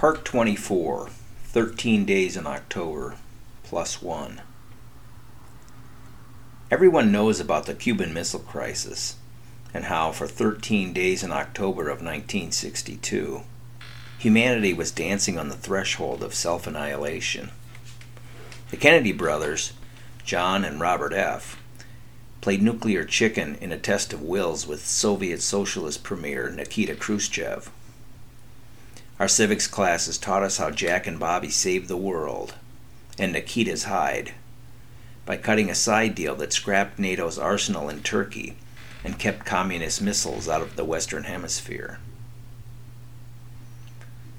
Part 24 13 Days in October, plus one. Everyone knows about the Cuban Missile Crisis and how, for 13 days in October of 1962, humanity was dancing on the threshold of self annihilation. The Kennedy brothers, John and Robert F., played nuclear chicken in a test of wills with Soviet Socialist Premier Nikita Khrushchev. Our civics classes taught us how Jack and Bobby saved the world and Nikita's hide by cutting a side deal that scrapped NATO's arsenal in Turkey and kept communist missiles out of the Western Hemisphere.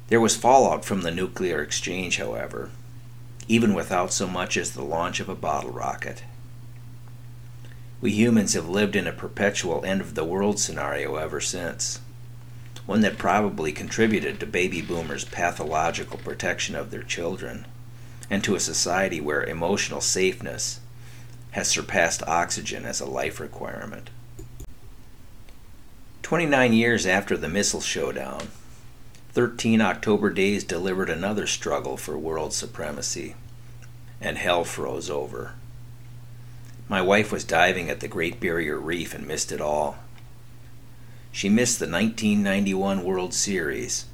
There was fallout from the nuclear exchange, however, even without so much as the launch of a bottle rocket. We humans have lived in a perpetual end of the world scenario ever since one that probably contributed to baby boomers' pathological protection of their children, and to a society where emotional safeness has surpassed oxygen as a life requirement. 29 years after the missile showdown, 13 October days delivered another struggle for world supremacy, and hell froze over. My wife was diving at the Great Barrier Reef and missed it all. She missed the 1991 World Series,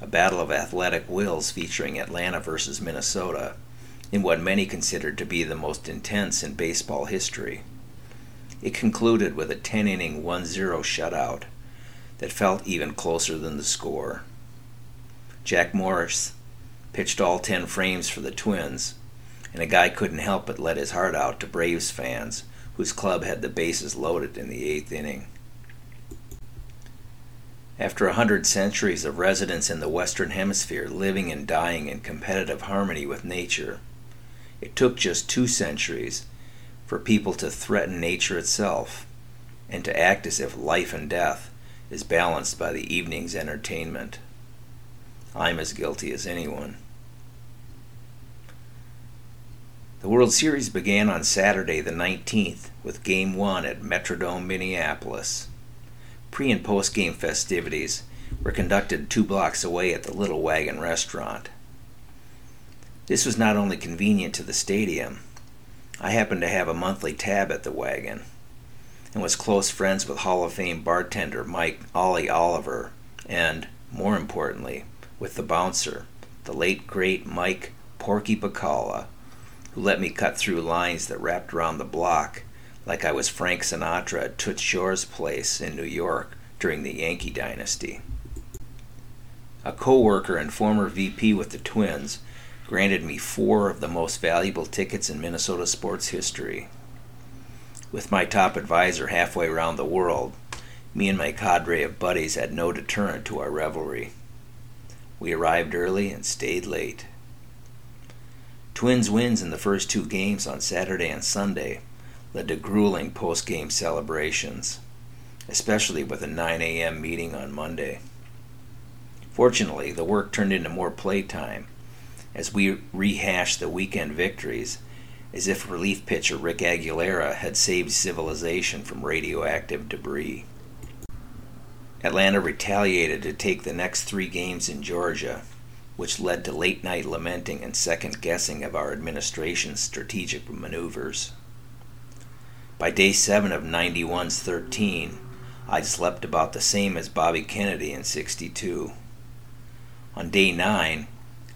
a battle of athletic wills featuring Atlanta versus Minnesota, in what many considered to be the most intense in baseball history. It concluded with a 10 inning 1 0 shutout that felt even closer than the score. Jack Morris pitched all 10 frames for the Twins, and a guy couldn't help but let his heart out to Braves fans, whose club had the bases loaded in the eighth inning. After a hundred centuries of residence in the Western Hemisphere, living and dying in competitive harmony with nature, it took just two centuries for people to threaten nature itself and to act as if life and death is balanced by the evening's entertainment. I'm as guilty as anyone. The World Series began on Saturday the 19th with Game 1 at Metrodome, Minneapolis. Pre and post game festivities were conducted two blocks away at the Little Wagon restaurant. This was not only convenient to the stadium, I happened to have a monthly tab at the wagon and was close friends with Hall of Fame bartender Mike Ollie Oliver and, more importantly, with the bouncer, the late great Mike Porky Pacala, who let me cut through lines that wrapped around the block like I was Frank Sinatra at Toots Shor's place in New York during the Yankee dynasty. A co worker and former VP with the Twins granted me four of the most valuable tickets in Minnesota sports history. With my top advisor halfway around the world, me and my cadre of buddies had no deterrent to our revelry. We arrived early and stayed late. Twins wins in the first two games on Saturday and Sunday led to grueling post game celebrations, especially with a 9 a.m. meeting on Monday. Fortunately, the work turned into more playtime as we rehashed the weekend victories as if relief pitcher Rick Aguilera had saved civilization from radioactive debris. Atlanta retaliated to take the next three games in Georgia, which led to late night lamenting and second guessing of our administration's strategic maneuvers. By day 7 of 91's 13, I'd slept about the same as Bobby Kennedy in 62. On day 9,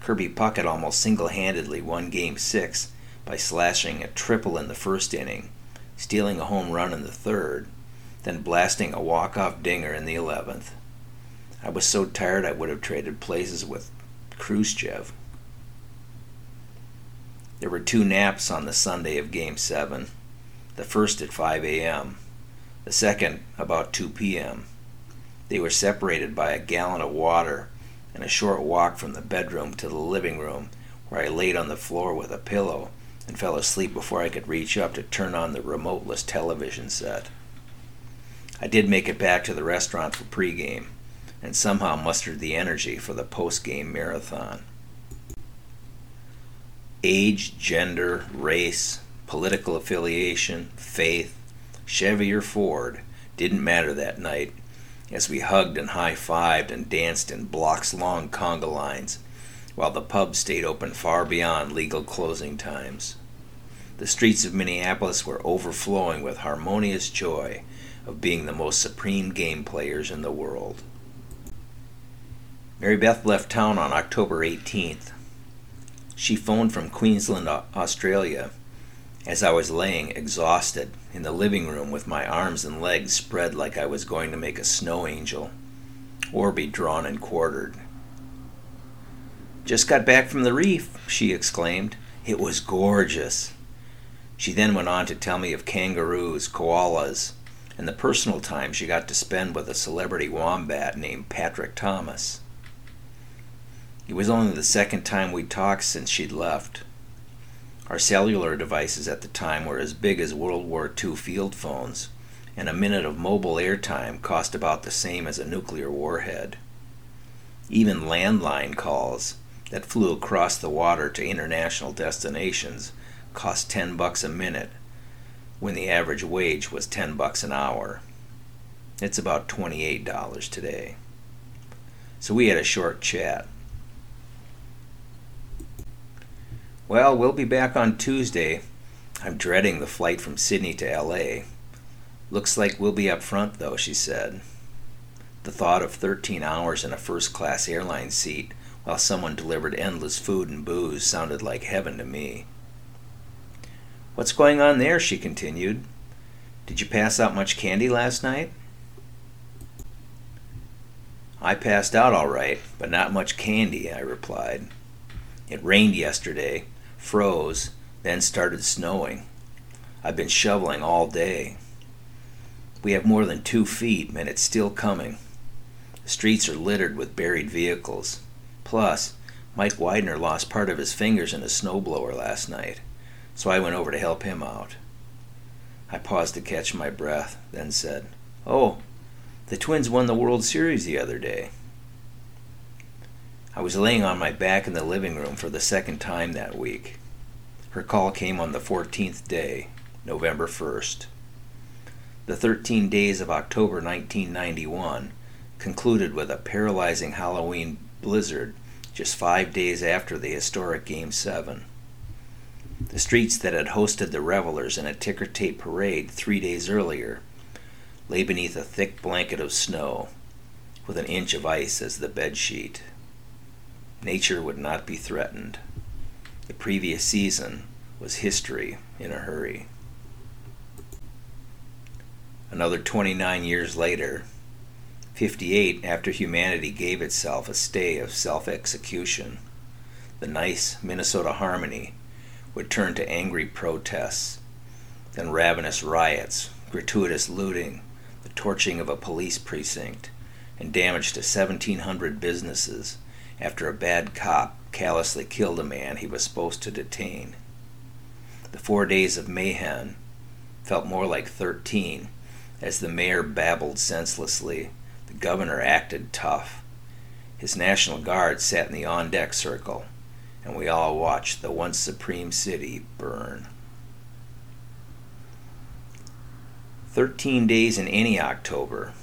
Kirby Puckett almost single handedly won Game 6 by slashing a triple in the first inning, stealing a home run in the third, then blasting a walk off dinger in the 11th. I was so tired I would have traded places with Khrushchev. There were two naps on the Sunday of Game 7 the first at 5 a.m., the second about 2 p.m. They were separated by a gallon of water and a short walk from the bedroom to the living room, where I laid on the floor with a pillow and fell asleep before I could reach up to turn on the remoteless television set. I did make it back to the restaurant for pregame and somehow mustered the energy for the postgame marathon. Age, gender, race, political affiliation, faith, Chevy or Ford didn't matter that night as we hugged and high fived and danced in blocks long conga lines while the pub stayed open far beyond legal closing times. The streets of Minneapolis were overflowing with harmonious joy of being the most supreme game players in the world. Mary Beth left town on October 18th. She phoned from Queensland, Australia, as I was laying exhausted in the living room with my arms and legs spread like I was going to make a snow angel or be drawn and quartered. Just got back from the reef, she exclaimed. It was gorgeous. She then went on to tell me of kangaroos, koalas, and the personal time she got to spend with a celebrity wombat named Patrick Thomas. It was only the second time we'd talked since she'd left. Our cellular devices at the time were as big as World War II field phones, and a minute of mobile airtime cost about the same as a nuclear warhead. Even landline calls that flew across the water to international destinations cost 10 bucks a minute when the average wage was 10 bucks an hour. It's about $28 today. So we had a short chat. Well, we'll be back on Tuesday. I'm dreading the flight from Sydney to LA. Looks like we'll be up front, though, she said. The thought of 13 hours in a first class airline seat while someone delivered endless food and booze sounded like heaven to me. What's going on there? she continued. Did you pass out much candy last night? I passed out all right, but not much candy, I replied. It rained yesterday, froze, then started snowing. I've been shoveling all day. We have more than two feet, and it's still coming. The streets are littered with buried vehicles. Plus, Mike Widener lost part of his fingers in a snowblower last night, so I went over to help him out. I paused to catch my breath, then said, Oh, the Twins won the World Series the other day. I was laying on my back in the living room for the second time that week. Her call came on the 14th day, November 1st. The 13 days of October 1991 concluded with a paralyzing Halloween blizzard just five days after the historic Game 7. The streets that had hosted the revelers in a ticker tape parade three days earlier lay beneath a thick blanket of snow, with an inch of ice as the bed sheet. Nature would not be threatened. The previous season was history in a hurry. Another 29 years later, 58 after humanity gave itself a stay of self execution, the nice Minnesota Harmony would turn to angry protests, then ravenous riots, gratuitous looting, the torching of a police precinct, and damage to 1,700 businesses after a bad cop callously killed a man he was supposed to detain. The four days of mayhem felt more like thirteen as the mayor babbled senselessly. The governor acted tough. His National Guard sat in the on deck circle, and we all watched the once supreme city burn. Thirteen days in any October.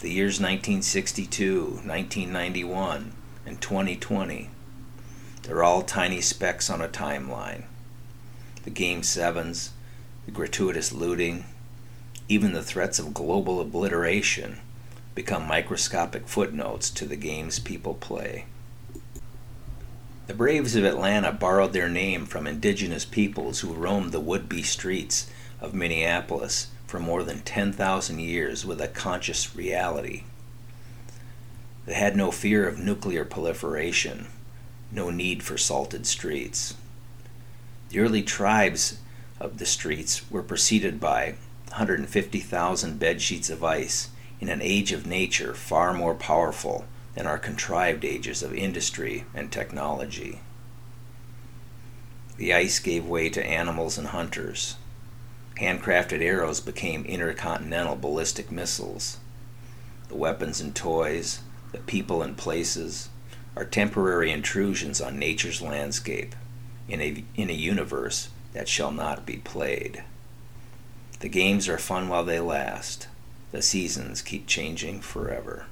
The years 1962, 1991, and 2020. They're all tiny specks on a timeline. The Game 7s, the gratuitous looting, even the threats of global obliteration become microscopic footnotes to the games people play. The Braves of Atlanta borrowed their name from indigenous peoples who roamed the would be streets of Minneapolis for more than 10,000 years with a conscious reality that had no fear of nuclear proliferation, no need for salted streets. The early tribes of the streets were preceded by 150,000 bed sheets of ice in an age of nature far more powerful than our contrived ages of industry and technology. The ice gave way to animals and hunters. Handcrafted arrows became intercontinental ballistic missiles. The weapons and toys, the people and places are temporary intrusions on nature's landscape in a, in a universe that shall not be played. The games are fun while they last. The seasons keep changing forever.